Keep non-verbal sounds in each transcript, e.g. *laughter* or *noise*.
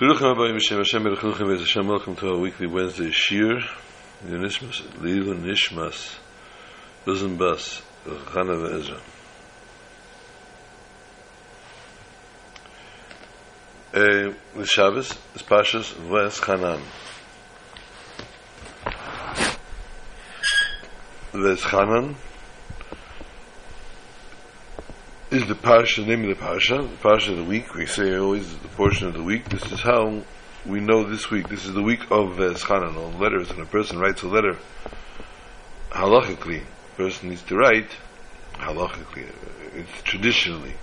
Baruch Rabbi Mishem Hashem Baruch Hu Hashem Welcome to our weekly Wednesday Shir. Nishmas Lilu Nishmas Luzim Bas Chana Ve'ezra Uh, the Shabbos is Pashas Ves Chanan Ves Chanan is the parsha, name of the parsha, the parsha of the week. We say always the portion of the week. This is how we know this week. This is the week of uh, Schanan, letters. When a person writes a letter, halachically, a person needs to write, halachically, it's traditionally.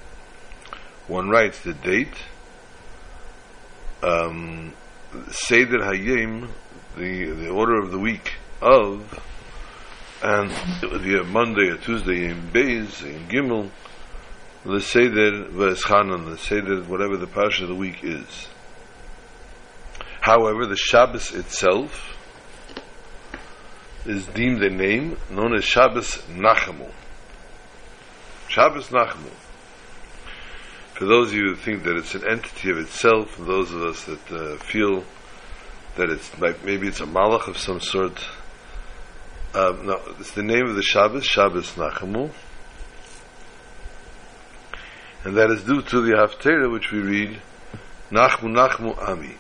One writes the date, um, Seder Hayim, the, the order of the week of, and the Monday or Tuesday in Beis, in Gimel, the Seder V'eschanan, the Seder, whatever the Parsha of the week is. However, the Shabbos itself is deemed a name known as Shabbos Nachamu. Shabbos Nachamu. For those of you who think that it's an entity of itself, and those of us that uh, feel that it's like maybe it's a malach of some sort, uh, no, it's the name of the Shabbos, Shabbos Nachamu and that is due to the Haftarah which we read, Nachmu Nachmu Ami.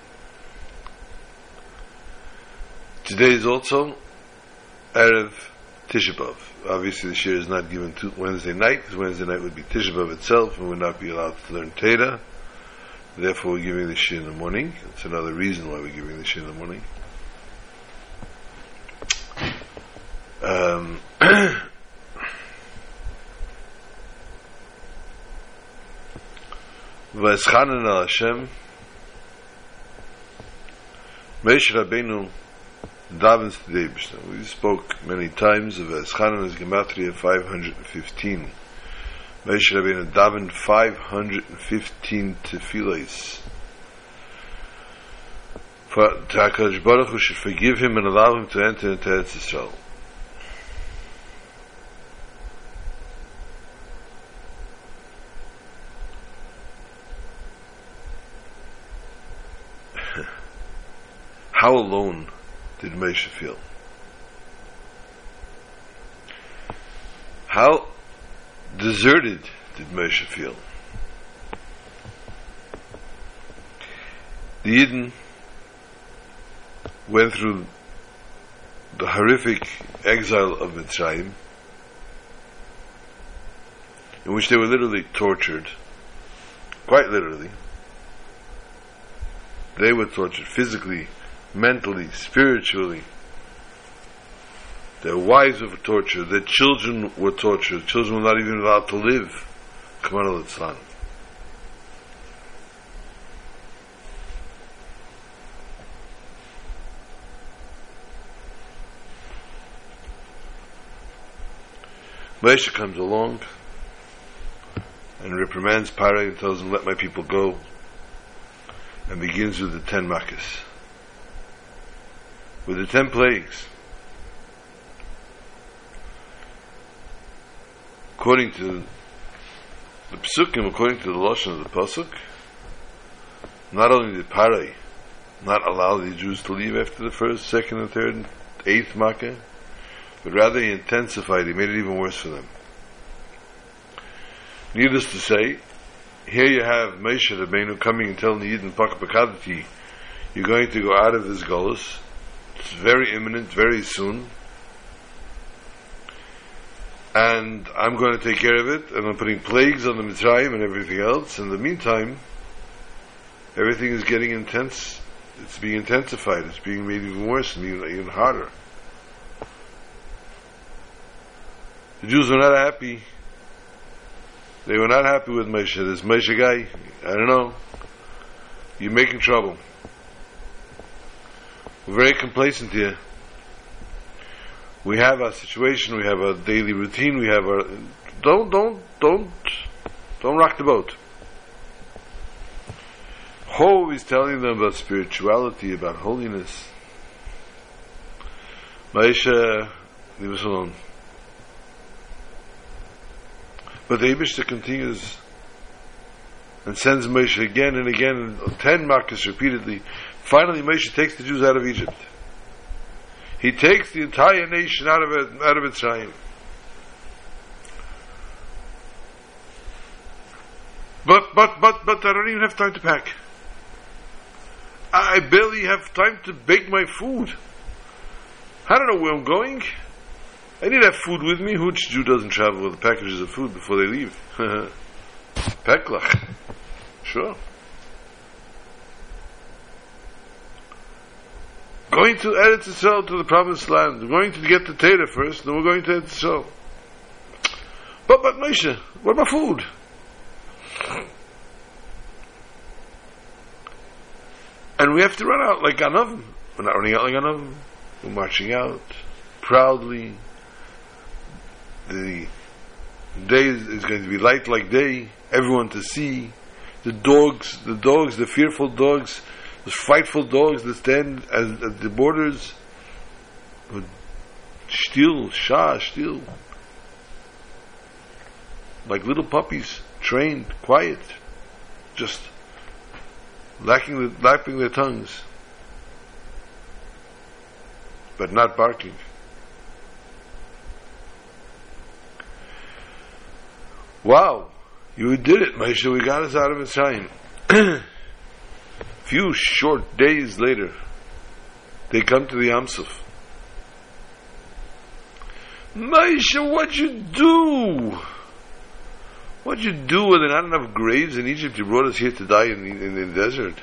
Today is also Erev Tisha B'Av. Obviously the shir is not given to Wednesday night, because Wednesday night would be Tisha B'Av itself, and would not be allowed to learn Torah. Therefore we're giving the shir in the morning. That's another reason why we're giving the shir in the morning. Um, V'eschanan al Hashem Meish Rabbeinu davens to the We spoke many times of Eschanan is Gematria 515. Meish Rabbeinu davened 515 tefillahs. For HaKadosh Baruch Hu should forgive him and allow him to enter into Eretz Yisrael. How alone did Moshe feel? How deserted did Moshe feel? The Eden went through the horrific exile of Mitzrayim, in which they were literally tortured, quite literally. They were tortured physically, mentally, spiritually. Their wives were tortured, their children were tortured, children were not even allowed to live. Kamal al Moshe comes along and reprimands Paro and tells him, Let my people go, and begins with the ten makkahs with the ten plagues. According to the psukim, according to the lashon of the pasuk, not only did Parai not allow the Jews to leave after the first, second, and third, and eighth makkah, but rather he intensified, he made it even worse for them. Needless to say, here you have Moshe Rabbeinu coming and telling the Yidden Pakapakadati, you're going to go out of this Golos, it's very imminent, very soon. And I'm going to take care of it, and I'm putting plagues on the Mitzrayim and everything else. In the meantime, everything is getting intense. It's being intensified. It's being made even worse and even, even harder. The Jews were not happy. They were not happy with Moshe. This Moshe guy, I don't know. You're making trouble. Very complacent here. We have our situation, we have our daily routine, we have our don't don't don't don't rock the boat. Ho is telling them about spirituality, about holiness. Maisha, leave us alone. But the Aibishter continues and sends Moshe again and again, ten Makkahs repeatedly. Finally, Moshe takes the Jews out of Egypt. He takes the entire nation out of out of Mitzrayim. But, but, but, but I don't even have time to pack. I barely have time to bake my food. I don't know where I'm going. I need to have food with me. Which Jew doesn't travel with packages of food before they leave? *laughs* Peklach. Sure. Going to Eretz Yisrael to the promised land. We're going to get the Torah first, then we're going to Eretz Yisrael. But, but Moshe, what about food? And we have to run out like Ganovim. We're not running out like Ganovim. We're marching out proudly. The day is going to be light like day. Everyone to see. The dogs, the dogs, the fearful dogs, the frightful dogs that stand at, at the borders would steal, shah, steal. Like little puppies, trained, quiet, just lacking the, lapping their tongues, but not barking. Wow, you did it, Moshe. We got us out of Mitzrayim. *clears throat* Few short days later, they come to the Yamsuf. Moshe, what'd you do? What'd you do there not enough graves in Egypt? You brought us here to die in the, in the desert.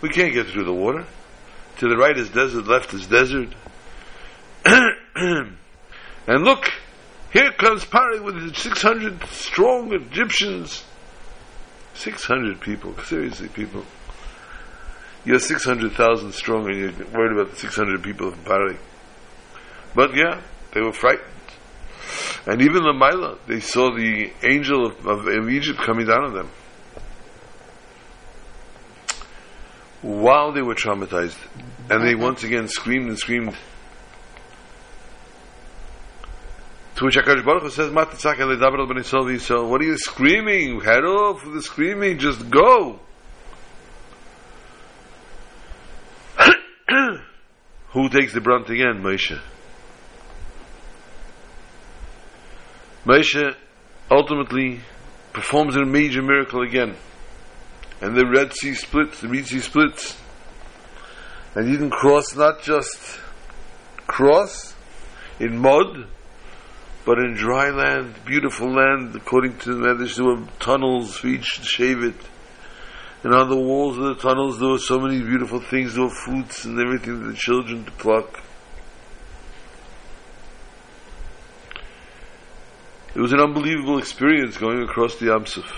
We can't get through the water. To the right is desert, left is desert. *clears throat* and look, here comes Pari with his 600 strong Egyptians. 600 people, seriously, people. You're 600,000 strong and you're worried about the 600 people of Pari. But yeah, they were frightened. And even the Mila, they saw the angel of, of, of Egypt coming down on them. While they were traumatized. And they once again screamed and screamed. To which HaKadosh Baruch Hu says, what are you screaming? Head off with the screaming, just go. Who takes the brunt again? Moshe. Moshe ultimately performs a major miracle again. And the Red Sea splits, the Red Sea splits. And you can cross not just cross in mud, but in dry land, beautiful land, according to the Medrash, there were tunnels for each Shevet. And on the walls of the tunnels there were so many beautiful things, there were fruits and everything for the children to pluck. It was an unbelievable experience going across the Yamsuf.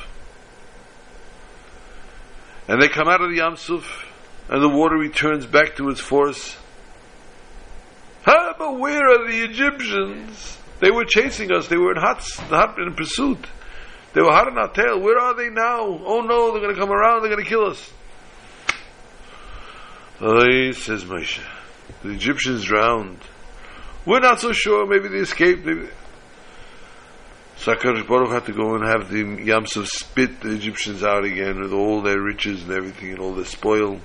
And they come out of the Yamsuf, and the water returns back to its force. Ah, but where are the Egyptians? They were chasing us. They were in hot, in pursuit. They were on our tail. Where are they now? Oh no, they're going to come around. They're going to kill us. Oh, says Moshe. The Egyptians drowned. We're not so sure. Maybe they escaped. Maybe. So Baruch had to go and have the Yamsuf spit the Egyptians out again with all their riches and everything and all their spoil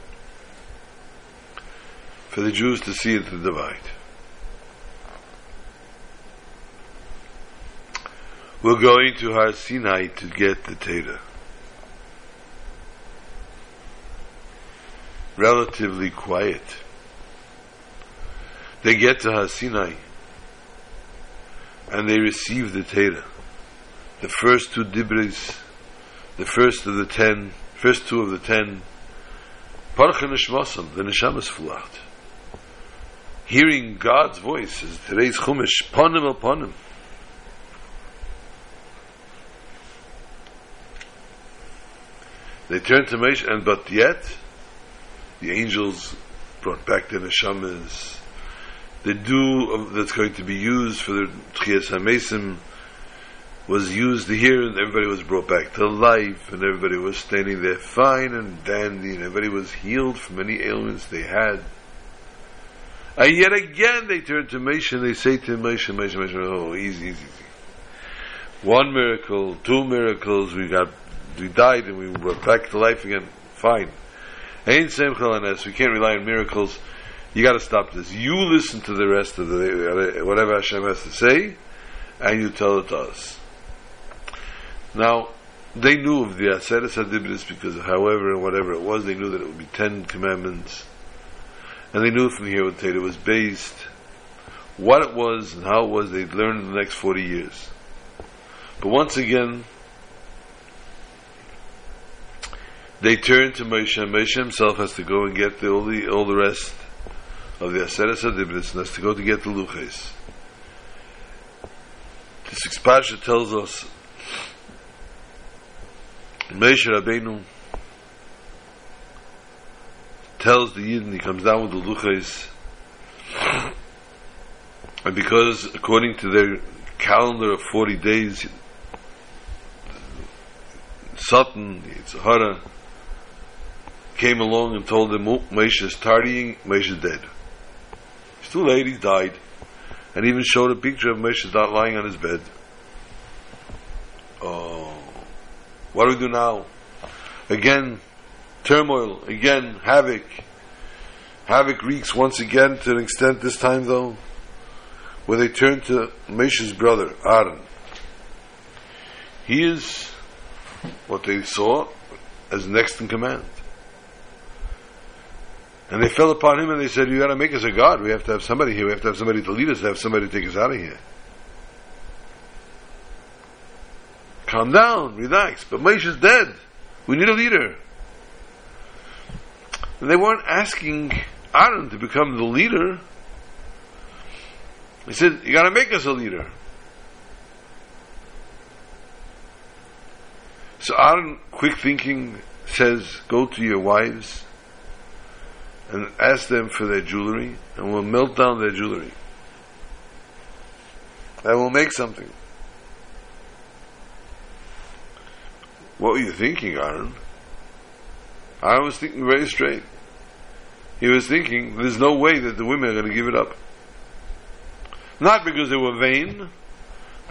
for the Jews to see it to divide. We're going to Har Sinai to get the Torah. Relatively quiet. They get to Har Sinai and they receive the Torah the first two dibris, the first of the ten, first two of the ten, Parcha Nishmasam, the Neshamas flew Hearing God's voice is today's Chumash, Panim el Panim. They turn to Moshe, and but yet, the angels brought back the Neshamas. The dew that's going to be used for the Tchias HaMesim, was used here and everybody was brought back to life and everybody was standing there fine and dandy and everybody was healed from any ailments they had. And yet again they turn to Moshe and they say to Moshe, Moshe, Moshe, oh, easy, easy, easy. One miracle, two miracles, we got we died and we were back to life again, fine. Ain't simchel We can't rely on miracles. You got to stop this. You listen to the rest of the whatever Hashem has to say, and you tell it to us. Now, they knew of the Aseret Adibris because, however and whatever it was, they knew that it would be Ten Commandments, and they knew from here what it was based, what it was and how it was. They'd learned in the next forty years. But once again, they turn to Moshe. Moshe himself has to go and get the, all the all the rest of the Aseret Adibris, and has to go to get the Luches. The sixth parsha tells us Moshe Rabbeinu tells the Yidden, he comes down with the Luches, and because according to their calendar of 40 days, Satan, Yitzhara, came along and told them, oh, Moshe is tardying, Moshe is dead. He's too late, he died. And even showed a picture of Moshe not lying on his bed. Oh, what do we do now? Again, turmoil, again, havoc. Havoc wreaks once again to an extent this time though, where they turn to Moshe's brother, Aaron. He is what they saw as next in command. And they fell upon him and they said, You got to make us a God. We have to have somebody here. We have to have somebody to lead us, to have somebody to take us out of here. Calm down, relax. But Moshe is dead. We need a leader. And they weren't asking Aaron to become the leader. They said, You got to make us a leader. So Aaron, quick thinking, says, Go to your wives and ask them for their jewelry, and we'll melt down their jewelry. And we'll make something. What were you thinking, Aaron? Aaron was thinking very straight. He was thinking, there's no way that the women are going to give it up. Not because they were vain,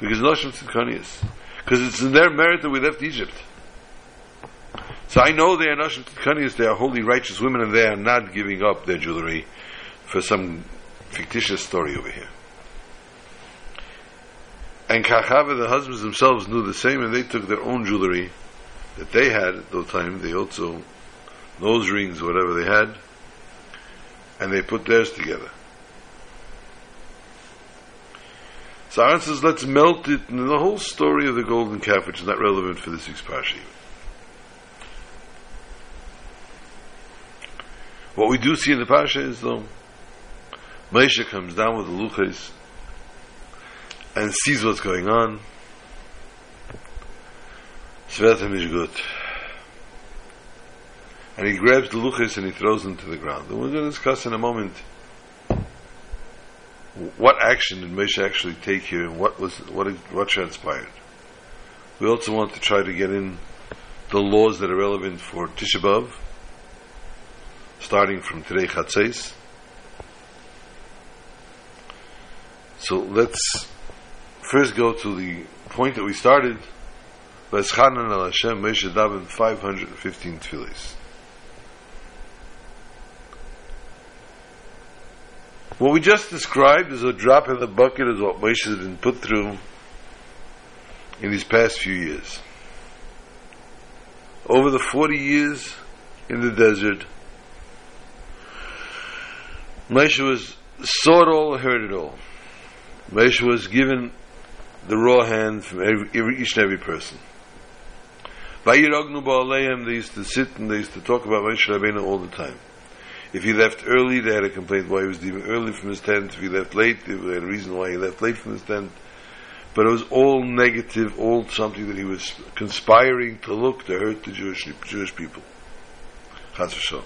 because Noshim Tzidkanias. Because it's in their merit that we left Egypt. So I know they are Nashim Tzidkanias, they are holy, righteous women, and they are not giving up their jewelry for some fictitious story over here. And Kachava, the husbands themselves, knew the same, and they took their own jewelry that they had at the time. They also, nose rings, whatever they had, and they put theirs together. So Aaron says, let's melt it, and the whole story of the golden calf, which is not relevant for this week's parsha. What we do see in the Pasha is though, Moshe comes down with the Luchos and sees what's going on. Svetim is good. And he grabs the Luchos and he throws them to the ground. And we're going to discuss in a moment what action did Moshe actually take here and what was what what transpired. We also want to try to get in the laws that are relevant for Tisha B'Av starting from today Chatzais. So let's first go to the point that we started. V'eschanan al Hashem Moshe Daven 515 tefillis. What we just described is a drop in the bucket is what Moshe has been put through in these past few years. Over the 40 years in the desert, Moshe was saw it all, heard it all. Moshe was given the raw hand from every, every, each and every person. Ba'aleim, they used to sit and they used to talk about Moshe Rabbeinu all the time. If he left early, they had a complaint why he was leaving early from his tent. If he left late, they had a reason why he left late from his tent. But it was all negative, all something that he was conspiring to look to hurt the Jewish Jewish people. V'shalom.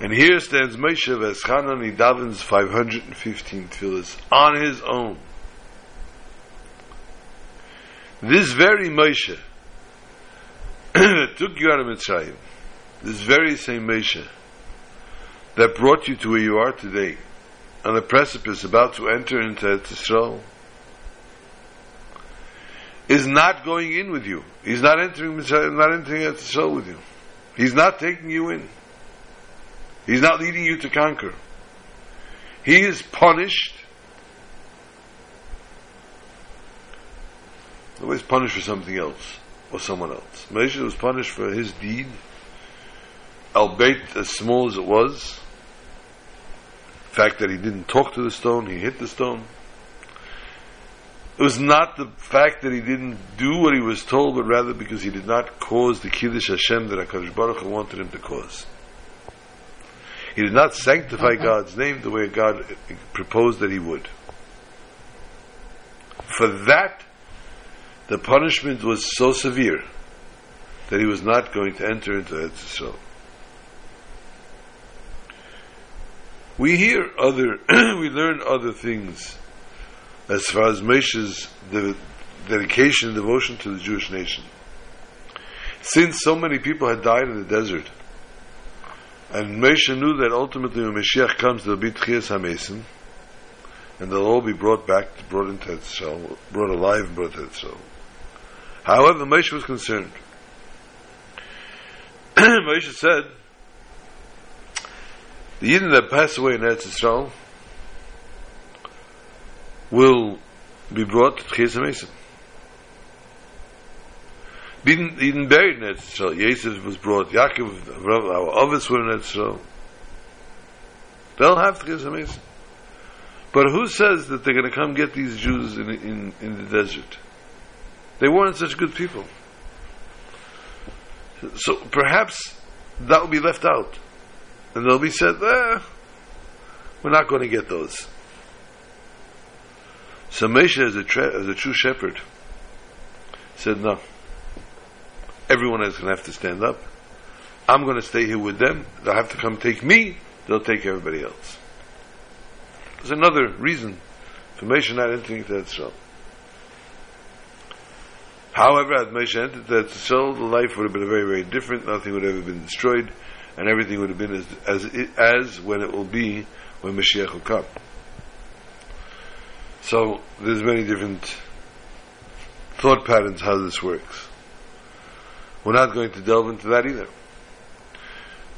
And here stands Moshe Veschanan, he davens 515 tefillahs on his own. This very Moshe *clears throat* took you out of Mitzrayim, this very same Moshe that brought you to where you are today, on the precipice about to enter into Eretz is not going in with you. He's not entering not entering Eretz with you. He's not taking you in. He's not leading you to conquer. He is punished. Nobody's punished for something else or someone else. Moshe was punished for his deed, albeit as small as it was. The fact that he didn't talk to the stone, he hit the stone. It was not the fact that he didn't do what he was told, but rather because he did not cause the Kiddush Hashem that HaKadosh Baruch Hu wanted him to cause. He did not sanctify God's name the way God proposed that he would. For that, the punishment was so severe that he was not going to enter into Eretz Yisrael. We hear other, *clears throat* we learn other things as far as Moshe's the dedication and devotion to the Jewish nation. Since so many people had died in the desert, and Moshe knew that ultimately when Mashiach comes, there'll be Tchias HaMesim, and they'll all be brought back, brought into Etzal, brought alive and brought to Etzal. However, Moshe was concerned. *clears throat* Moshe said, the Yidden that pass away in Eretz Yisrael, will be brought to Tchias HaMesim. Even buried in Yisrael. Yosef was brought, Yaakov, our others were in Eretz Yisrael. They'll have Tchias HaMesim. But who says that they're going to come get these Jews in, in, in the desert? They weren't such good people. So perhaps that will be left out. And they'll be said, eh, we're not going to get those. So Moshe, as a, as a true shepherd, said, No. Everyone is going to have to stand up. I'm going to stay here with them. They'll have to come take me. They'll take everybody else. There's another reason for Moshe not entering that cell. However, had Moshe entered that cell, the life would have been very, very different. Nothing would have ever been destroyed, and everything would have been as as, as when it will be when Mashiach will come. So there's many different thought patterns how this works. We're not going to delve into that either.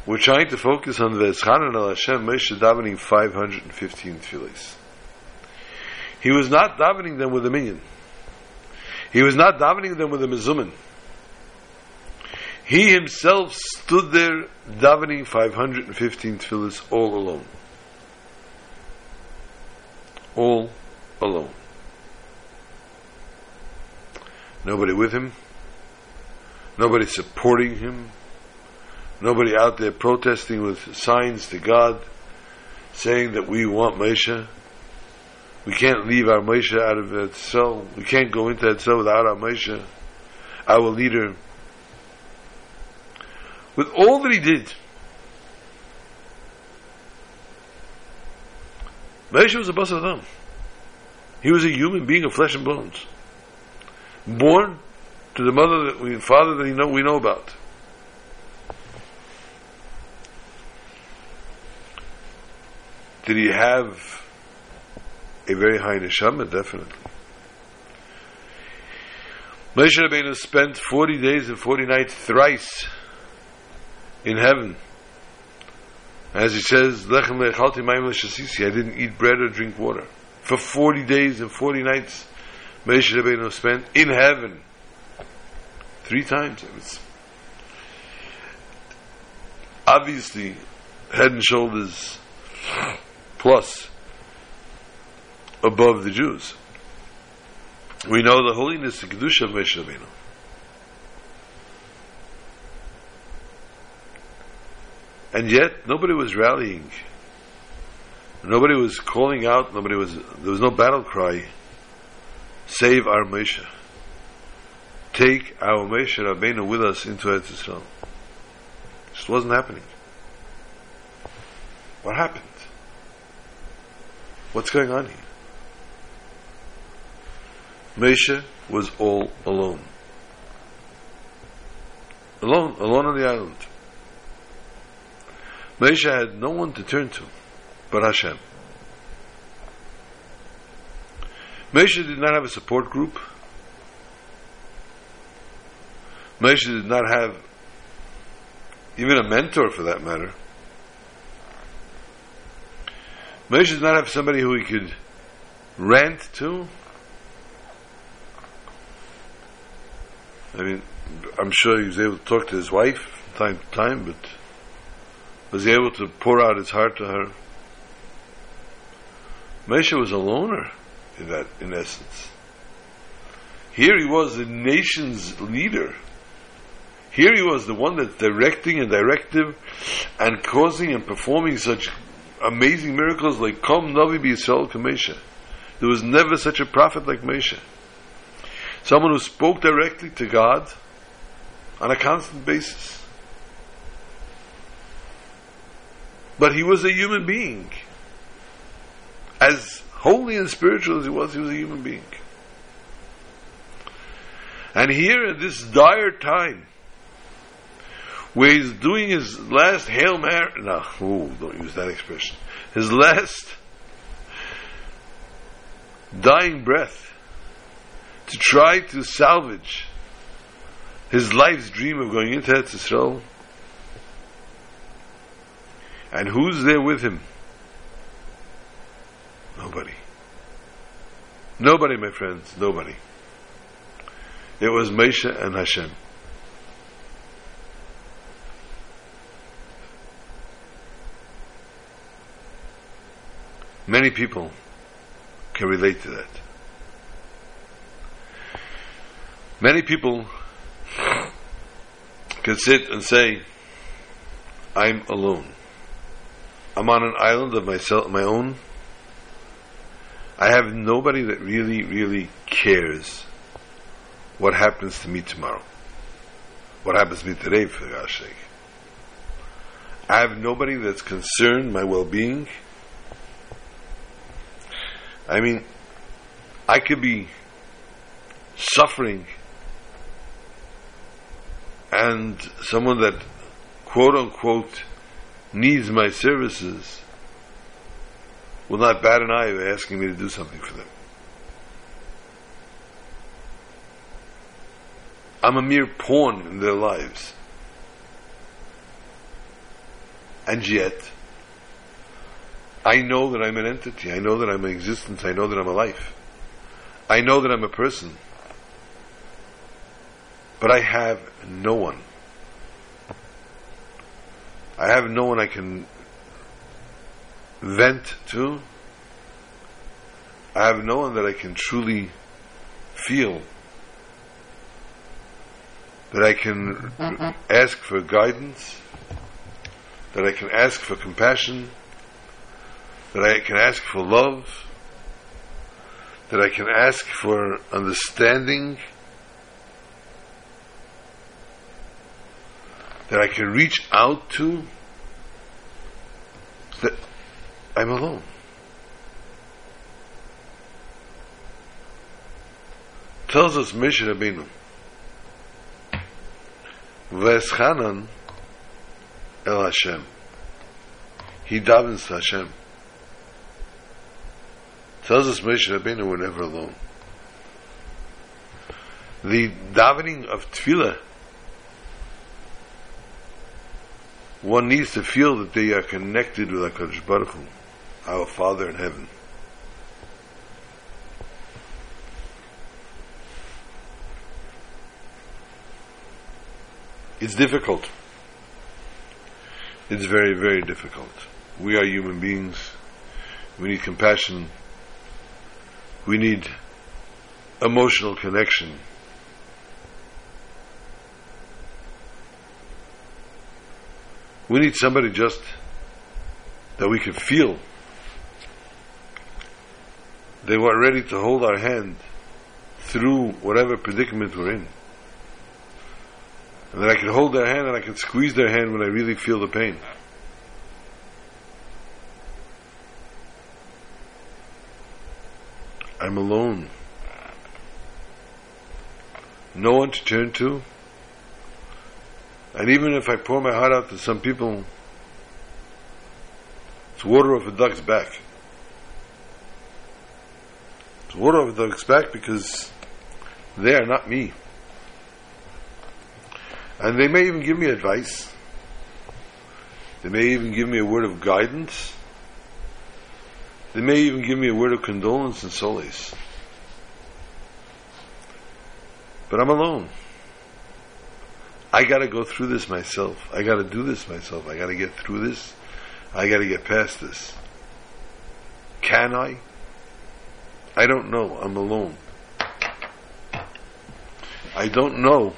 We're trying to focus on the Eschanan al Hashem Moshe davening 515 tefillahs. He was not davening them with a minyan. He was not davening them with a mezumin. He himself stood there davening 515 tefillahs all alone. All alone. Nobody with him. Nobody supporting him. Nobody out there protesting with signs to God, saying that we want Moshe. We can't leave our Moshe out of that cell. We can't go into that cell without our Moshe, our leader. With all that he did, Moshe was a boss of them. He was a human being of flesh and bones, born to the mother that we, father that he know, we know about. Did he have a very high neshama? Definitely. Moshe Rabbeinu spent 40 days and 40 nights thrice in heaven. As he says, I didn't eat bread or drink water for 40 days and 40 nights Moshe Rabbeinu spent in heaven three times. Obviously head and shoulders plus above the Jews. We know the holiness and kedusha of Moshe Rabbeinu. And yet, nobody was rallying Nobody was calling out, nobody was, there was no battle cry, save our Moshe. Take our Moshe Rabbeinu with us into Eretz Yisrael. Just wasn't happening. What happened? What's going on here? Moshe was all alone. Alone, alone on the island. Moshe had no one to turn to but Hashem. Moshe did not have a support group. Moshe did not have even a mentor for that matter. Moshe did not have somebody who he could rant to. I mean, I'm sure he was able to talk to his wife from time to time, but was he able to pour out his heart to her? Moshe was a loner in that, in essence. Here he was the nation's leader. Here he was the one that's directing and directive and causing and performing such amazing miracles like Kom Navi B'Yisrael Kamesha. There was never such a prophet like Moshe. Someone who spoke directly to God on a constant basis. But he was a human being. As holy and spiritual as he was, he was a human being. And here at this dire time, where he's doing his last Hail Mary, no, ooh, don't use that expression, his last dying breath to try to salvage his life's dream of going into Eretz Yisrael. And who's there with him? Nobody. Nobody, my friends, nobody. It was Moshe and Hashem. Many people can relate to that. Many people can sit and say, I'm alone. I'm on an island of myself, my own. I have nobody that really, really cares what happens to me tomorrow. What happens to me today, for God's sake. I have nobody that's concerned my well-being. I mean, I could be suffering and someone that quote unquote needs my services will not bat an eye asking me to do something for them. I'm a mere pawn in their lives. And yet, I know that I'm an entity. I know that I'm an existence. I know that I'm a life. I know that I'm a person. But I have no one. I have no one I can vent to. I have no one that I can truly feel. That I can ask for guidance. That I can ask for compassion. That I can ask for love. That I can ask for understanding. That I can reach out to. That I'm alone. Tells us Moshe Rabbeinu. Veschanan El Hashem. He davens Hashem. Tells us Moshe Rabbeinu we're never alone. The davening of tefillah, one needs to feel that they are connected with HaKadosh Baruch Hu, our Father in heaven. It's difficult. It's very, very difficult. We are human beings. We need compassion. We need emotional connection. We need somebody just that we can feel. They were ready to hold our hand through whatever predicament we're in. And that I can hold their hand and I can squeeze their hand when I really feel the pain. I'm alone. No one to turn to. And even if I pour my heart out to some people, it's water off a duck's back. It's water off a duck's back because they are not me. And they may even give me advice. They may even give me a word of guidance. They may even give me a word of condolence and solace. But I'm alone. I got to go through this myself. I got to do this myself. I got to get through this. I got to get past this. Can I? I don't know. I'm alone. I don't know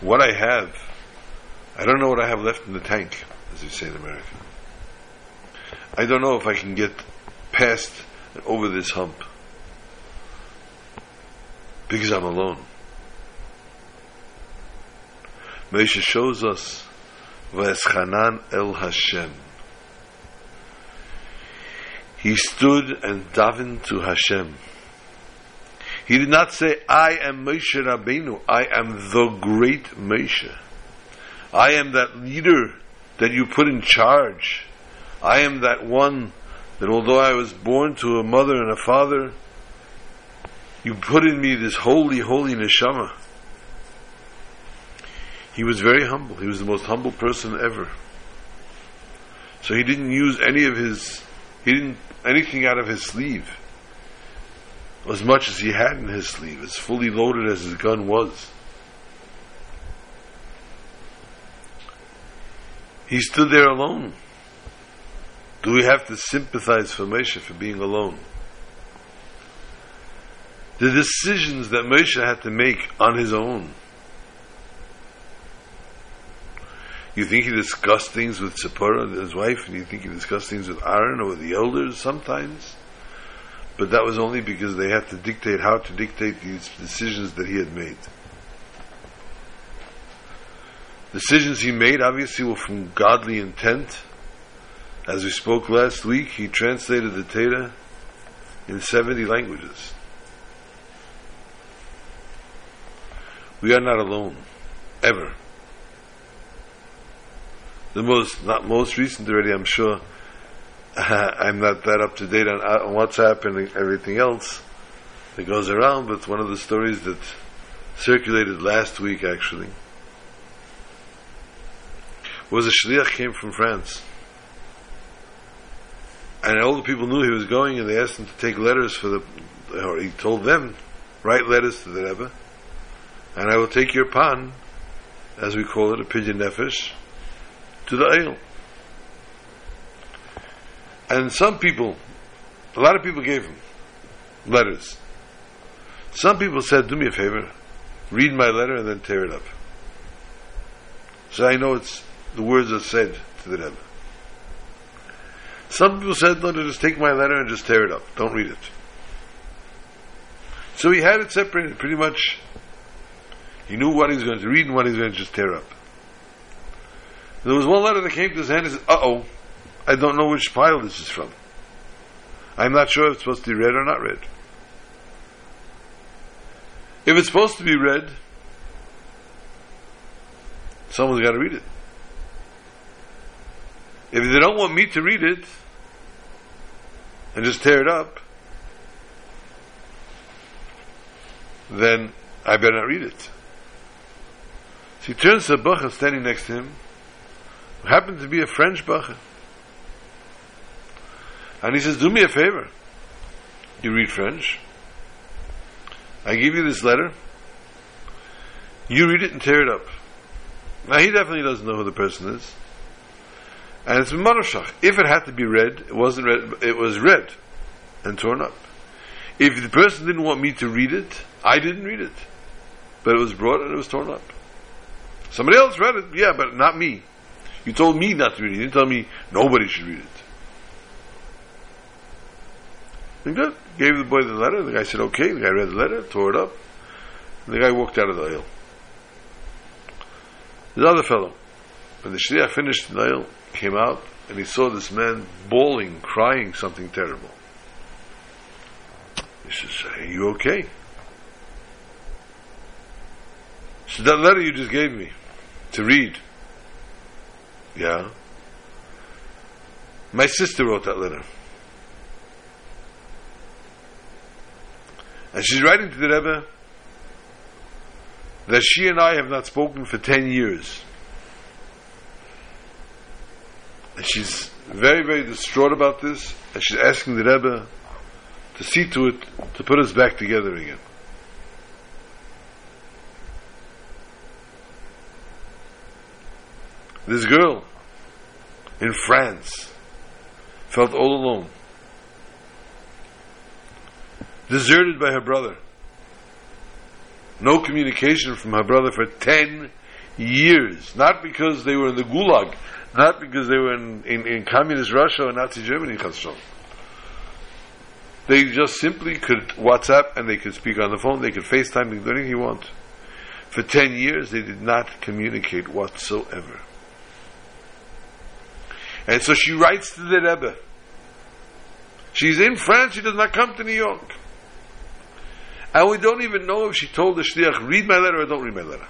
what I have. I don't know what I have left in the tank, as say in America. I don't know if I can get past and over this hump because I'm alone. Moshe shows us V'eschanan el Hashem. He stood and davened to Hashem. He did not say, I am Moshe Rabbeinu. I am the great Moshe. I am that leader that you put in charge. I am that one that although I was born to a mother and a father, you put in me this holy, holy neshama. He was very humble. He was the most humble person ever. So he didn't use any of his, he didn't, anything out of his sleeve. As much as he had in his sleeve, as fully loaded as his gun was. He stood there alone. Do we have to sympathize for Moshe for being alone? The decisions that Moshe had to make on his own. You think he discussed things with Zipporah, his wife, and you think he discussed things with Aaron or with the elders sometimes? But that was only because they had to dictate how to dictate these decisions that he had made. Decisions he made obviously were from godly intent. As we spoke last week, he translated the Torah in 70 languages. We are not alone, ever. The most, not most recent already, I'm sure. *laughs* I'm not that up to date on, on WhatsApp and everything else that goes around, but one of the stories that circulated last week actually was a shliach came from France. And all the people knew he was going, and they asked him to take letters for the. Or he told them, write letters to the Rebbe, and I will take your pan, as we call it, a pidyon nefesh, to the Ohel. And some people, a lot of people gave him letters. Some people said, do me a favor, read my letter and then tear it up. So I know it's the words are said to the Rebbe. Some people said, no, just take my letter and just tear it up. Don't read it. So he had it separated pretty much. He knew what he was going to read and what he was going to just tear up. There was one letter that came to his hand and said, uh-oh, I don't know which pile this is from. I'm not sure if it's supposed to be read or not read. If it's supposed to be read, someone's got to read it. If they don't want me to read it and just tear it up, then I better not read it. So he turns to a bacha standing next to him, who happens to be a French bacha. And he says, Do me a favor. You read French. I give you this letter. You read it and tear it up. Now, he definitely doesn't know who the person is. And it's Maroshach. If it had to be read, it wasn't read, it was read and torn up. If the person didn't want me to read it, I didn't read it. But it was brought and it was torn up. Somebody else read it, yeah, but not me. You told me not to read it. You didn't tell me nobody should read it. And good. Gave the boy the letter. The guy said, okay. The guy read the letter, tore it up. And the guy walked out of the aisle. The other fellow, when the shliach finished the aisle, came out and he saw this man bawling, crying something terrible. He says, Are you okay? So that letter you just gave me to read. Yeah. My sister wrote that letter. And she's writing to the Rebbe that she and I have not spoken for 10 years. And she's very, very distraught about this, and she's asking the Rebbe to see to it to put us back together again. This girl in France felt all alone, deserted by her brother. No communication from her brother for 10 years. Not because they were in the Gulag, not because they were in, in, in communist Russia or Nazi Germany, They just simply could WhatsApp and they could speak on the phone, they could FaceTime, they could do anything you want. For 10 years, they did not communicate whatsoever. And so she writes to the Rebbe. She's in France, she does not come to New York. And we don't even know if she told the shliach, read my letter or don't read my letter.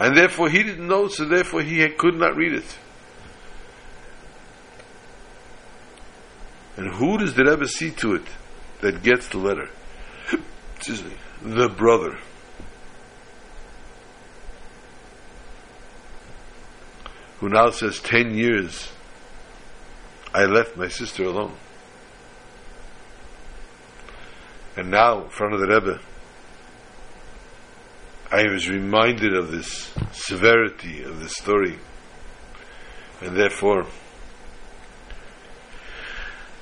And therefore he didn't know, so therefore he could not read it. And who does the Rebbe see to it that gets the letter? Excuse me. The brother. Who now says, ten years I left my sister alone. And now, in front of the Rebbe, I was reminded of this severity of the story. And therefore,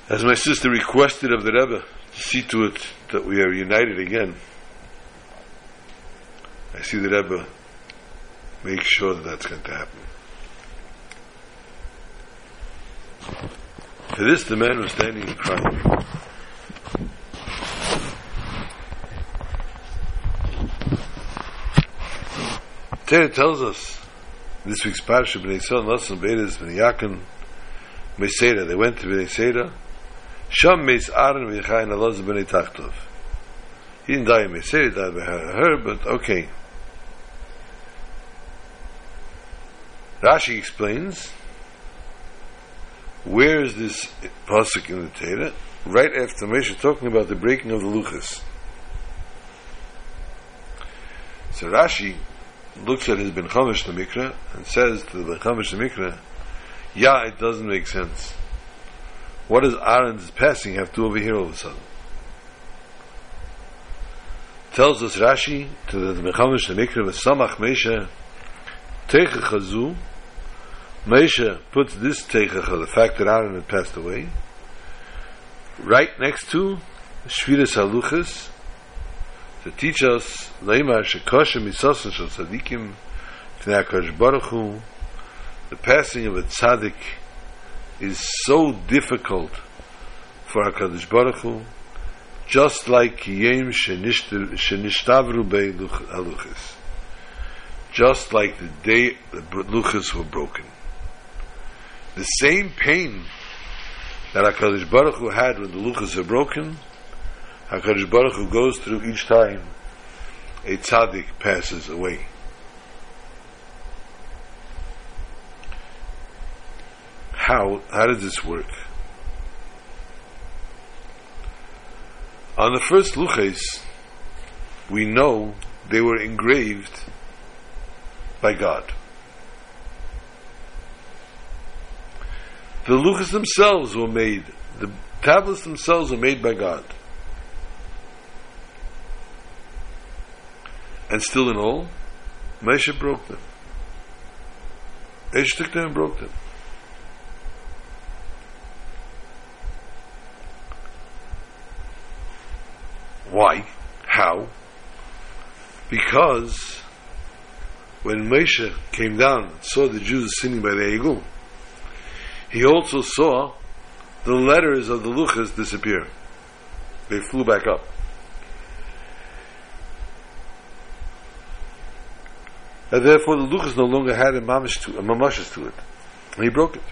as my sister requested of the Rebbe to see to it that we are united again, I see the Rebbe make sure that that's going to happen. For this, the man was standing and crying. Torah tells us this week's parsha b'nei son lasan beiris b'nei yakin meseira they went to b'nei seira. Sham meis aaron v'yichayin alaz b'nei tachtov he didn't die in meseira he died by her, but okay. Rashi explains where is this pasuk in the Torah? Right after Moshe talking about the breaking of the luchos. So Rashi looks at his Ben Chamish the Mikra and says to the Ben Chamish the Mikra, yeah, it doesn't make sense. What does Aaron's passing have to over here all of a sudden? Tells us Rashi to the Ben Chamish the Mikra, V'samach Meisha Teicha Chazu Meisha puts this Teicha, the fact that Aaron had passed away, right next to Shviras Haluchas, to teach us leima shekoshem misosan shel tzadikim tnei HaKadosh Baruch Hu the passing of a tzaddik is so difficult for HaKadosh Baruch Hu just like yem shenishtabru bei haluchas just like the day the luchos were broken. The same pain that HaKadosh Baruch Hu had when the luchos were broken HaKadosh Baruch Hu goes through each time a tzaddik passes away. How, how does this work? On the first luches, we know they were engraved by God. The luchos themselves were made, the tablets themselves were made by God. And still in all, Moshe broke them. Moshe took them and broke them. Why? How? Because when Moshe came down and saw the Jews sitting by the Egel, he also saw the letters of the Luchos disappear. They flew back up. And therefore the luchos no longer had a mamish to a mamashis to it. And he broke it.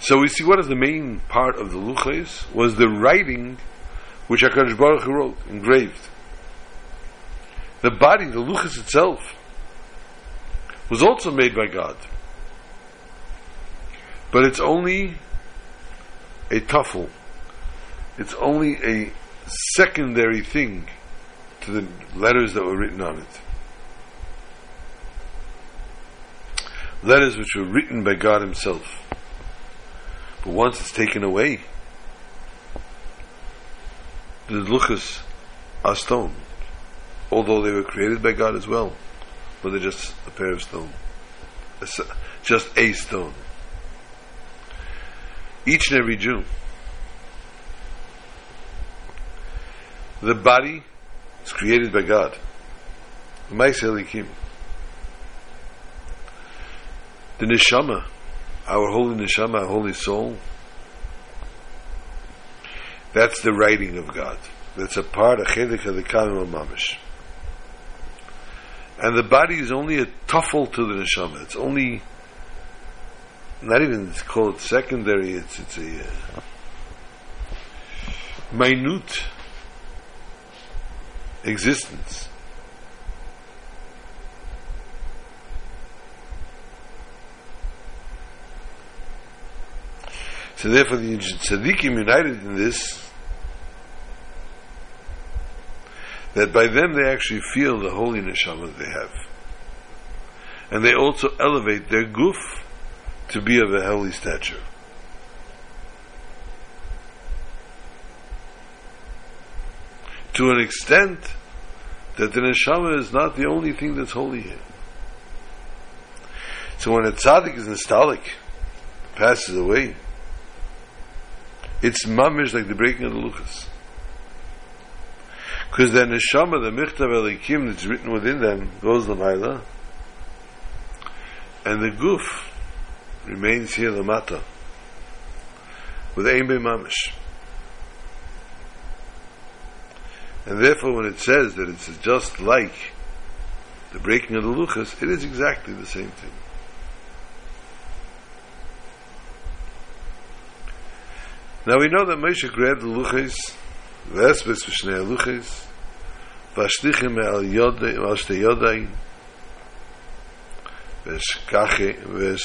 So we see what is the main part of the luchos was the writing which Hakadosh Baruch wrote, engraved. The body, the luchos itself, was also made by God, but it's only a tuffle. It's only a secondary thing to the letters that were written on it. Letters which were written by God Himself. But once it's taken away, the luchos are stone, although they were created by God as well, but they're just a pair of stone, just a stone. Each and every Jew. The body is created by God. The neshama, our holy neshama, our holy soul, that's the writing of God. That's a part, of chelik of the kalim mamish. And the body is only a tuffle to the neshama. It's only not even it's called secondary. It's it's a uh, minute existence. So therefore the tzaddikim united in this that by them they actually feel the holy neshama they have. And they also elevate their goof to be of a holy stature. To an extent that the neshama is not the only thing that's holy here. So when a tzaddik is nostalgic, passes away, it's mamish like the breaking of the luchos. Because the neshama, the michtav Elokim that's written within them, goes lamaila, and the goof remains here lamata, with ein mamish. And therefore, when it says that it's just like the breaking of the luchos, it is exactly the same thing. Now we know that Moshe grabbed the luchos, Vesbes v'shnei luchos, v'ashtichim al yodai, al shte yodai, v'shkache,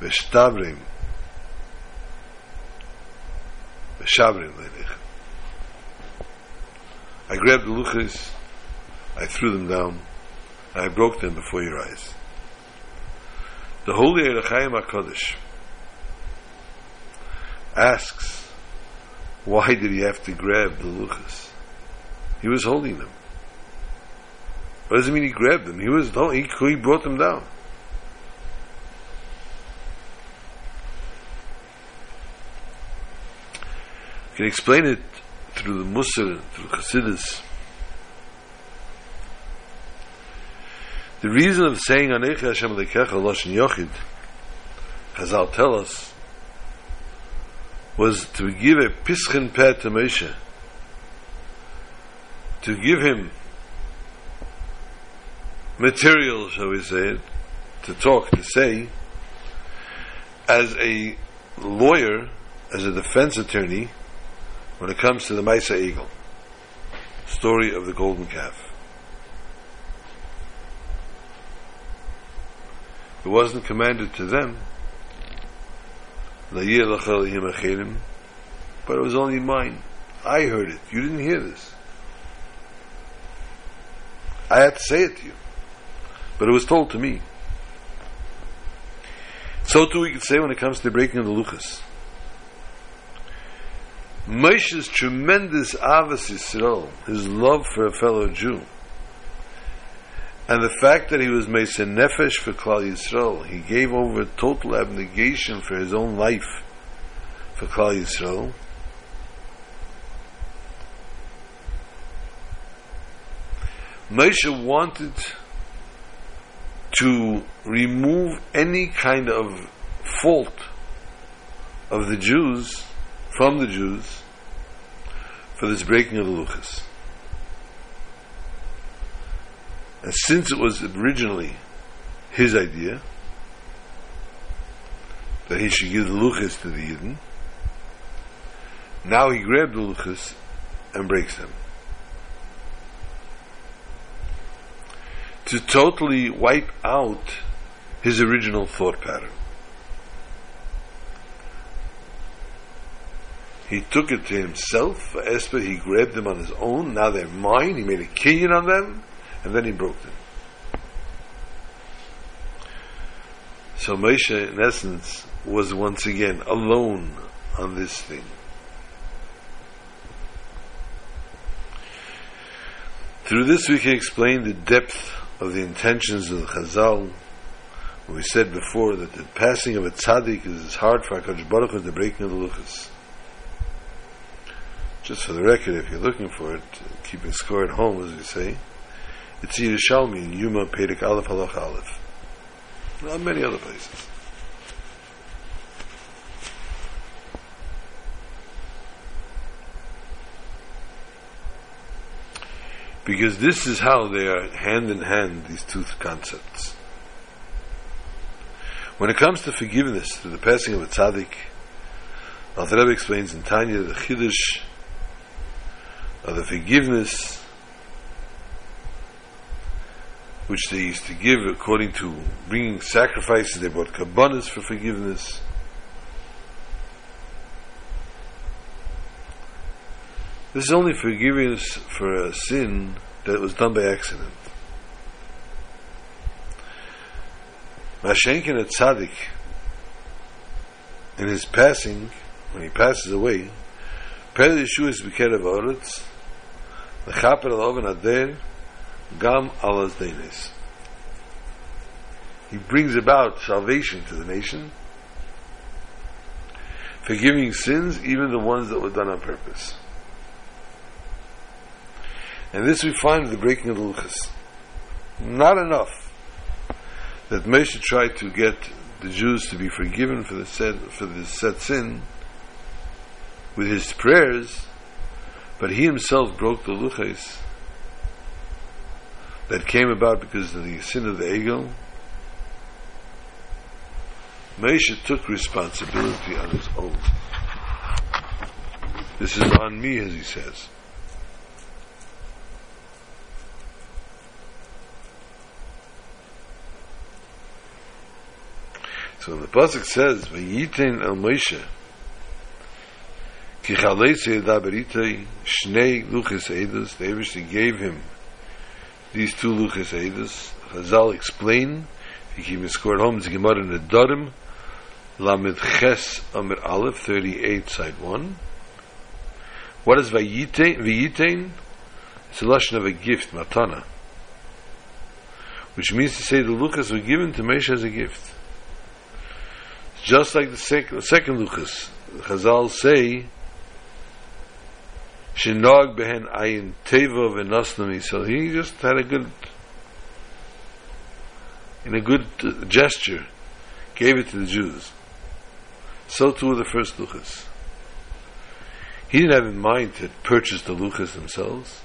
v'shtavrim, v'shavrim leilech. I grabbed the luchos, I threw them down, and I broke them before your eyes. The Holy Ohr HaChaim HaKadosh asks, why did he have to grab the luchos? He was holding them. What does it mean he grabbed them? He was he, he brought them down. Can you can explain it through the Musar, through Chassidus. The reason of saying Anecha Hashem Lekecha Lashon Yochid, Chazal tell us, was to give a pischin peh to Moshe, to give him material, shall we say to talk, to say, as a lawyer, as a defense attorney, when it comes to the Maisa Egel, story of the golden calf. It wasn't commanded to them, but it was only mine. I heard it. You didn't hear this. I had to say it to you. But it was told to me. So too we could say when it comes to the breaking of the luchos. Moshe's tremendous avos Yisrael, his love for a fellow Jew, and the fact that he was Mesa Nefesh for Klal Yisrael, he gave over total abnegation for his own life for Klal Yisrael. Moshe wanted to remove any kind of fault of the Jews from the Jews for this breaking of the Luchos. And since it was originally his idea that he should give the luchos to the Yidden, now he grabbed the luchos and breaks them. To totally wipe out his original thought pattern. He took it to himself. For Esper, he grabbed them on his own. Now they're mine. He made a kinyan on them, and then he broke them. So Moshe, in essence, was once again alone on this thing. Through this we can explain the depth of the intentions of the Chazal. We said before that the passing of a tzaddik is hard for HaKadosh Baruch as the breaking of the luchos. Just for the record, if you're looking for it, keeping score at home, as we say, it's Yerushalmi in Yuma Perek Aleph Halach Aleph. Not many other places. Because this is how they are hand in hand, these two concepts. When it comes to forgiveness through the passing of a tzaddik, Alter Rebbe explains in Tanya the Chiddush of the forgiveness which they used to give according to bringing sacrifices. They brought kabbanas for forgiveness. This is only forgiveness for a sin that was done by accident. Mashenkin at tzaddik, in his passing, when he passes away, Pel Yeshua is Bikerev Oretz, the Chaper al Oven Ader, Gam Alas Denes. He brings about salvation to the nation, forgiving sins, even the ones that were done on purpose. And this we find in the breaking of the Luchos. Not enough that Moshe tried to get the Jews to be forgiven for the said for the sin with his prayers, but he himself broke the luchos that came about because of the sin of the ego. Moshe took responsibility on his own. This is on me, as he says. So the pasuk says, "V'yitein el Moshe ki chalei daberitei shnei luchas edus." The Eibush gave him these two luchas edus. Chazal explain. He came and scored home. A Gemara in the Dorim, Lamed Ches Amir Aleph, thirty-eight, side one. What is v'yitein? V'yitein? It's a lashon of a gift, matana, which means to say the luchas were given to Moshe as a gift. Just like the, sec- the second Luchas, Chazal say, Shinog behen ayin teva v'nosnami. So he just had a good, in a good gesture, gave it to the Jews. So too the first Luchos. He didn't have in mind to purchase the Luchos themselves.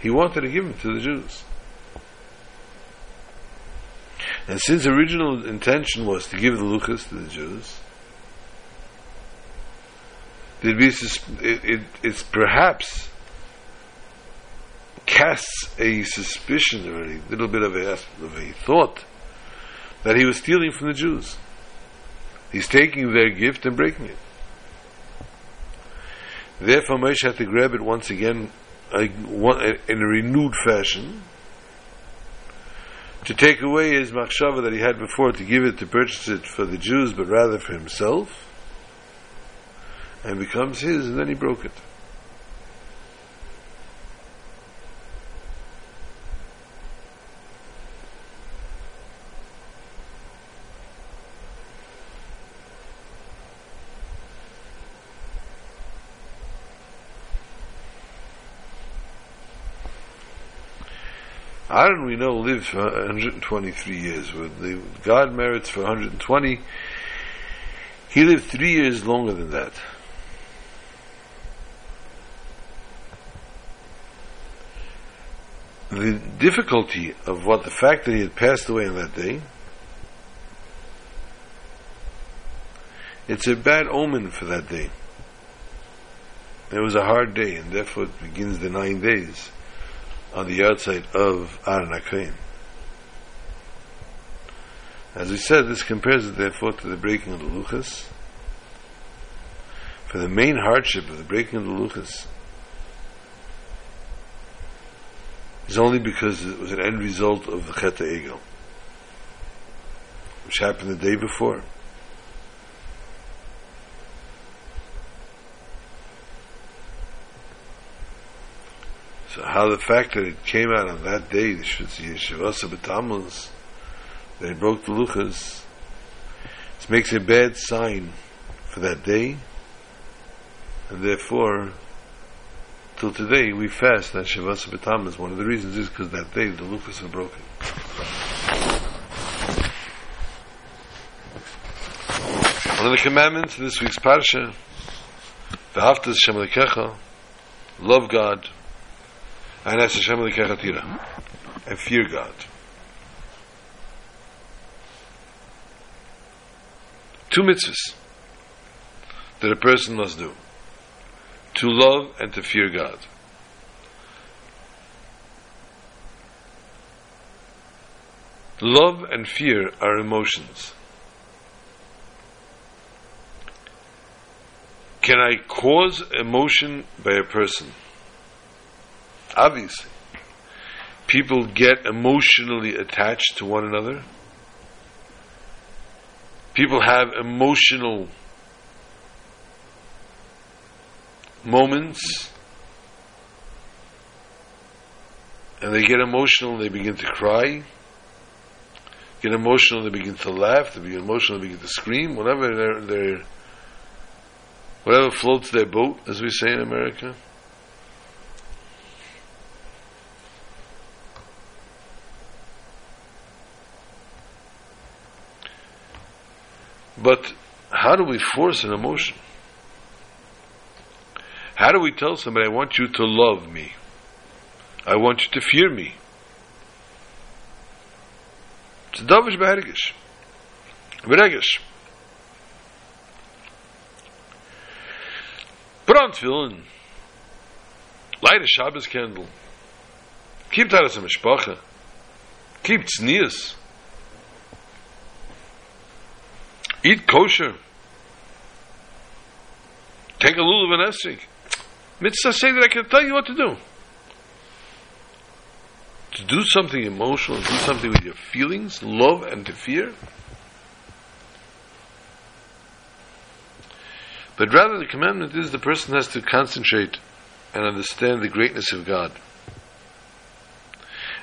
He wanted to give them to the Jews. And since the original intention was to give the luchos to the Jews, it, it, it it's perhaps casts a suspicion or a little bit of a, of a thought that he was stealing from the Jews. He's taking their gift and breaking it. Therefore, Moshe had to grab it once again in a renewed fashion to take away his machshava that he had before to give it to purchase it for the Jews, but rather for himself, and becomes his, and then he broke it. Aaron, we know, lived for 123 years. The God merits for 120. He lived three years longer than that. The difficulty of what the fact that he had passed away on that day, it's a bad omen for that day. It was a hard day, and therefore it begins the nine days on the outside of Aaron Akrein. As we said, this compares therefore to the breaking of the Luchos. for the main hardship of the breaking of the luchos is only because it was an end result of the Chet Egel, which happened the day before. So how the fact that it came out on that day, the B'Tamuz, that it broke the luchos, this makes a bad sign for that day, and therefore, till today, we fast on Shiva Asar B'Tamuz. One of the reasons is because that day the luchos are broken. One of the commandments in this week's parsha, V'haftas Shem love God, and as Hashem and fear God. Two mitzvahs that a person must do to love and to fear God. Love and fear are emotions. Can I cause emotion by a person? Obviously. People get emotionally attached to one another. People have emotional moments and they get emotional and they begin to cry get emotional they begin to laugh they begin emotional they begin to scream whatever their whatever floats their boat as we say in America But how do we force an emotion? How do we tell somebody, I want you to love me? I want you to fear me? It's davish behergish. Beregish. Put on tefillin. Light a Shabbos candle. Keep Taharas HaMishpacha. Keep tznias. Eat kosher. Take a lulav and esrik. Mitzvah say that I can tell you what to do. To do something emotional, do something with your feelings, love and to fear. But rather the commandment is the person has to concentrate and understand the greatness of God.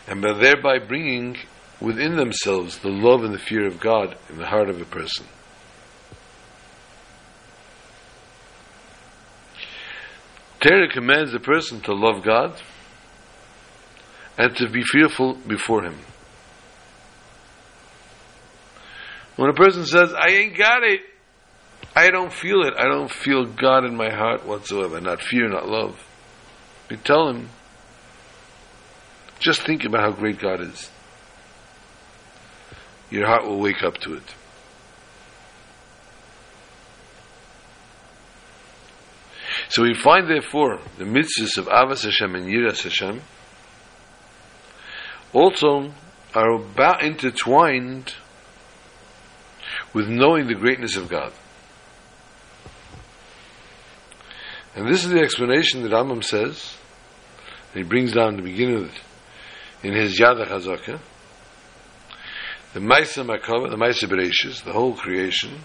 And by thereby bringing within themselves the love and the fear of God in the heart of a person. Torah commands the person to love God and to be fearful before Him. When a person says, I ain't got it, I don't feel it, I don't feel God in my heart whatsoever, not fear, not love, you tell him, just think about how great God is. Your heart will wake up to it. So we find therefore the mitzvahs of Ahavas Hashem and Yiras Hashem also are about intertwined with knowing the greatness of God. And this is the explanation that Rambam says, and he brings down the beginning of it in his Yad HaChazakah, the Maisa Merkavah, the Maisa Bereshis, the whole creation,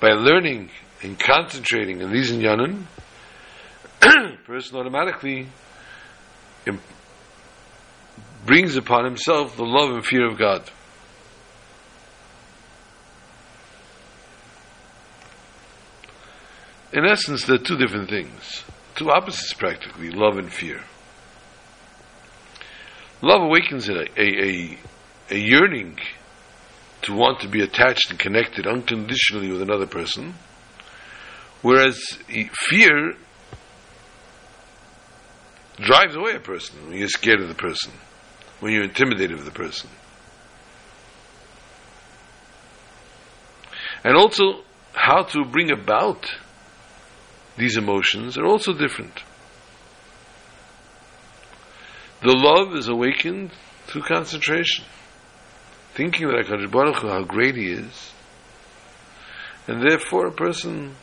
by learning in concentrating in these inyanim, *clears throat* person automatically brings upon himself the love and fear of God. In essence, there are two different things, two opposites practically love and fear. Love awakens a, a, a yearning to want to be attached and connected unconditionally with another person Whereas fear drives away a person when you're scared of the person, when you're intimidated of the person. And also, how to bring about these emotions are also different. The love is awakened through concentration, thinking HaKadosh Baruch Hu, how great He is, And therefore a person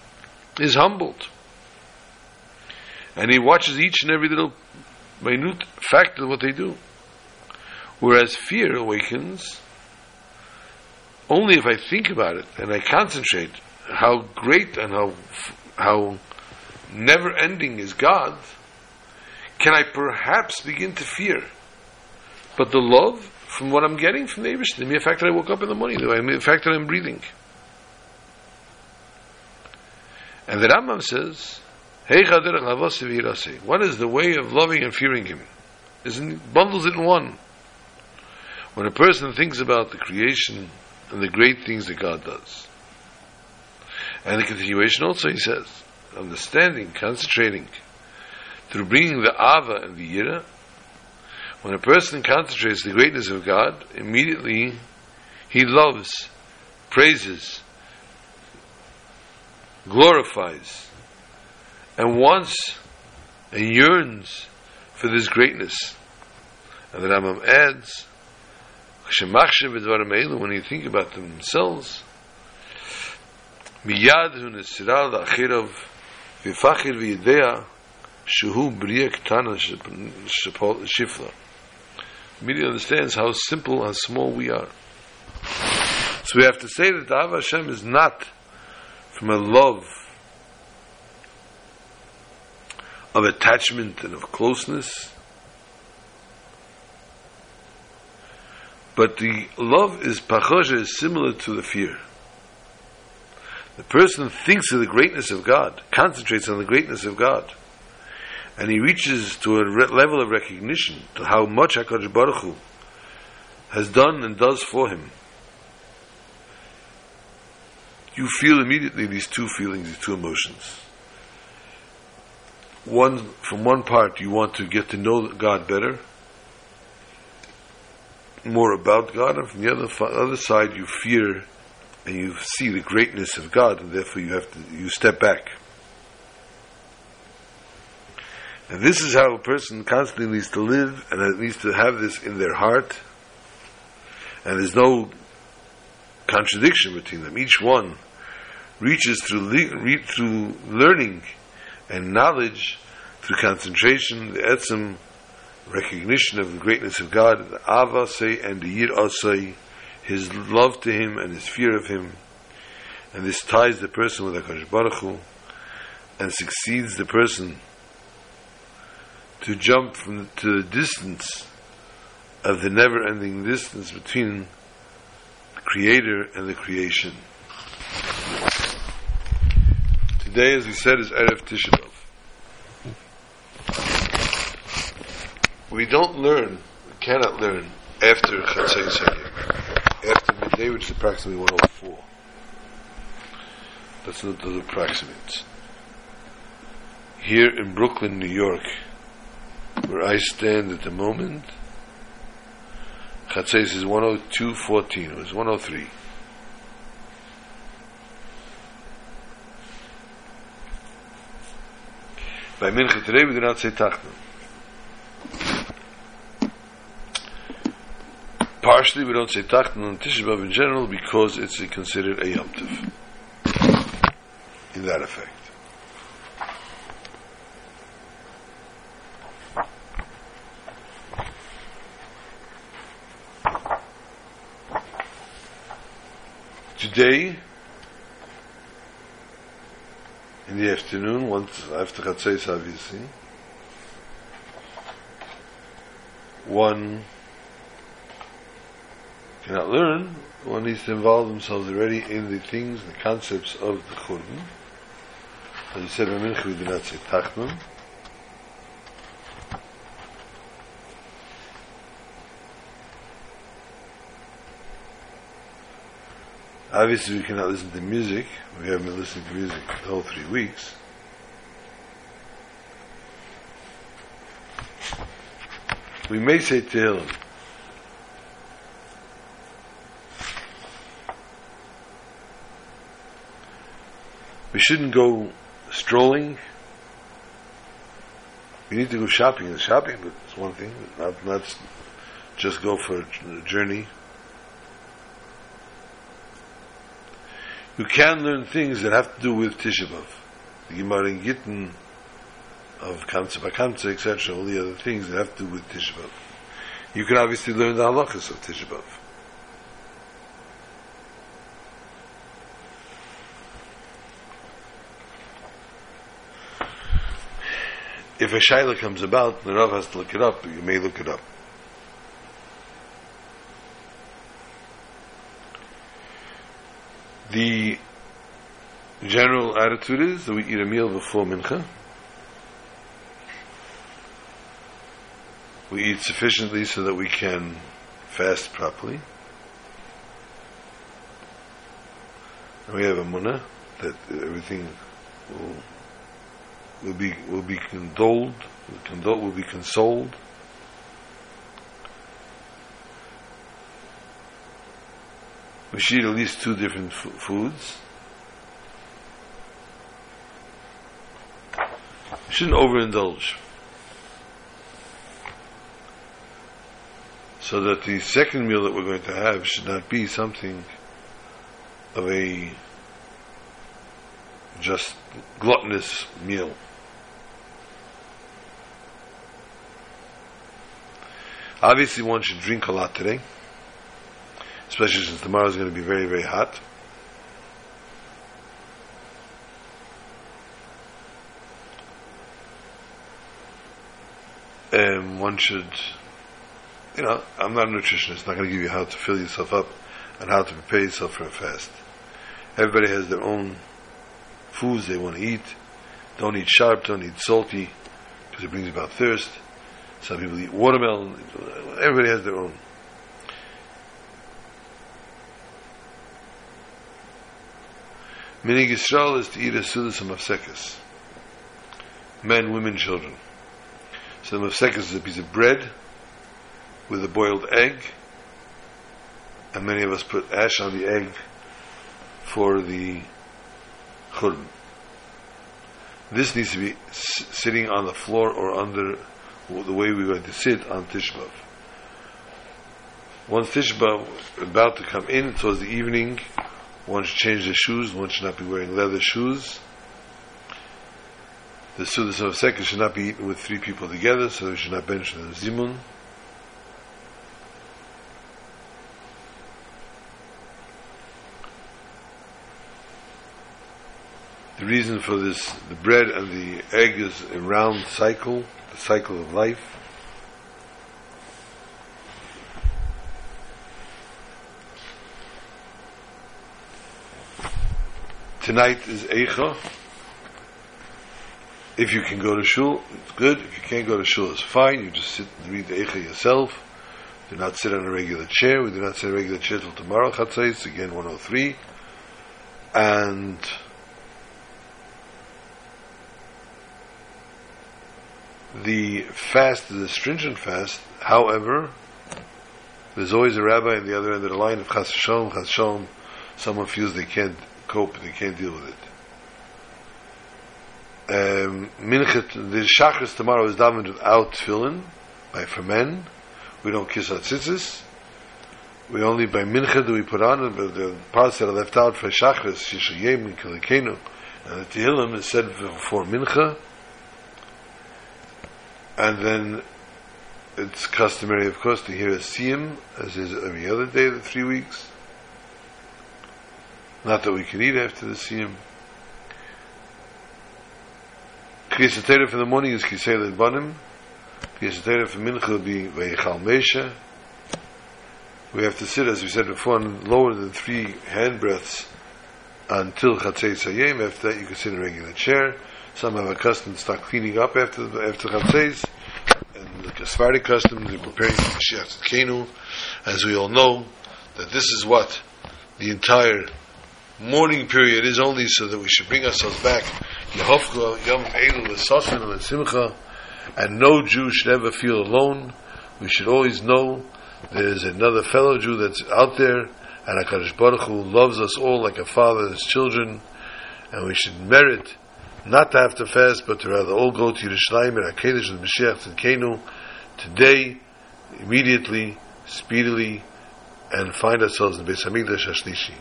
is humbled. And he watches each and every little minute fact of what they do. Whereas fear awakens only if I think about it and I concentrate how great and how how never ending is God, can I perhaps begin to fear. But the love from what I'm getting from the Abish, the mere fact that I woke up in the morning, the mere fact that I'm breathing. And the Rambam says, what is the way of loving and fearing him? Isn't bundles in one. When a person thinks about the creation and the great things that God does. And the continuation also, he says, understanding, concentrating, through bringing the Ava and the Yira, when a person concentrates the greatness of God, immediately he loves, praises, glorifies, and wants and yearns for this greatness. And the Rambam adds, when you think about themselves, מיד הוא נסירה לאחריו ופחד וידע שהוא בריאה קטנה שפלה. Immediately understands how simple, how small we are. So we have to say that the Av Hashem is not from a love of attachment and of closeness, but the love is pachosha is similar to the fear. The person thinks of the greatness of God, concentrates on the greatness of God, and he reaches to a re- level of recognition to how much HaKadosh Baruch Hu has done and does for him. You feel immediately these two feelings, these two emotions. One, from one part, you want to get to know God better, more about God, and from the other, other side, you fear and you see the greatness of God, and therefore you have to you step back. And this is how a person constantly needs to live, and needs to have this in their heart. And there's no contradiction between them. Each one reaches through le- re- through learning and knowledge, through concentration, the etzem recognition of the greatness of God, the avasei and the yir asay, his love to him and his fear of him. And this ties the person with HaKadosh Baruch Hu and succeeds the person to jump from to the distance of the never-ending distance between the Creator and the creation. Today, as we said, is Erev Tisha We don't learn, we cannot learn after Chatzai Sayyid after midday, which is approximately 104. That's not the approximate. Here in Brooklyn, New York, where I stand at the moment, Chatzais is 102.14. It was 103. bei mir getreib du nat zeitach partially we don't say tacht and this is in general because it's considered a yomtiv. In that effect. Today in the afternoon, once after Chatzais, obviously, one cannot learn, one needs to involve themselves already in the things, the concepts of the Churban. As you said, do not say Tachnun. Obviously, we cannot listen to music. We haven't been listening to music the whole three weeks. We may say Tehillim. We shouldn't go strolling. We need to go shopping. And shopping is one thing, not not just go for a journey. You can learn things that have to do with Tisha B'Av. The Gemara in Gittin of Kamsa Bakamsa, etc., all the other things that have to do with Tisha B'Av. You can obviously learn the halachas of Tisha B'Av. If a shaila comes about, the Rav has to look it up, you may look it up. The general attitude is that we eat a meal before mincha. We eat sufficiently so that we can fast properly. And we have a munah that everything will will be will be condoled, will, be consoled. We should eat at least two different f- foods. We shouldn't overindulge. So that the second meal that we're going to have should not be something of a just gluttonous meal. Obviously, one should drink a lot today, especially since tomorrow is going to be very, very hot. Um, one should, you know, I'm not a nutritionist, I'm not going to give you how to fill yourself up and how to prepare yourself for a fast. Everybody has their own foods they want to eat. Don't eat sharp, don't eat salty, because it brings about thirst. Some people eat watermelon. Everybody has their own. Minhag Yisrael is to eat a sudas of mafsekes. Men, women, children. So the mafsekes is a piece of bread with a boiled egg, and many of us put ash on the egg for the churban. This needs to be s- sitting on the floor or under the way we're going to sit on Tishbav. Once Tishbav about to come in towards the evening, one should change their shoes, one should not be wearing leather shoes. The Sudas of Sekah should not be eaten with three people together, so we should not bench the Zimun. The reason for this, the bread and the egg is a round cycle, the cycle of life. Tonight is Eicha. If you can go to shul, it's good. If you can't go to shul, it's fine. You just sit and read the Eicha yourself. Do not sit on a regular chair. We do not sit on a regular chair till tomorrow, Chatzais, again 103. And the fast is a stringent fast. However, there's always a rabbi on the other end of the line of Chas Shalom, Chas Shalom, someone feels they can't cope, they can't deal with it. Um, Minchet, the Shachris tomorrow is davened without tefillin, by for men. We don't kiss our tzitzis. We only by Mincha do we put on but the parts that are left out for Shachris, Shishayim and Kilikenu, and the Tehillim is said for Mincha. And then it's customary, of course, to hear a siyum, as is every other day of the three weeks. Not that we can eat after the siyum. Kriyas for the morning is Ki Solid Banim. Kriyas for Mincha will be Vayechal Moshe. We have to sit, as we said before, lower than three hand breaths until Chatzei Sayim. After that, you can sit in a regular chair. Some have a custom to start cleaning up after after Chatzais. And the Sephardic custom, they're preparing for Mashiach Kenu. As we all know, that this is what the entire mourning period is only so that we should bring ourselves back. And no Jew should ever feel alone. We should always know there's another fellow Jew that's out there, and HaKadosh Baruch Hu loves us all like a father and his children, and we should merit not to have to fast, but to rather all go to Yerushalayim and HaKadosh and Mashiach and Kenu today, immediately, speedily, and find ourselves in Beis Hamikdash Hashlishi.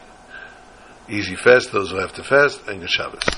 Easy fast, those who have to fast, and good Shabbos.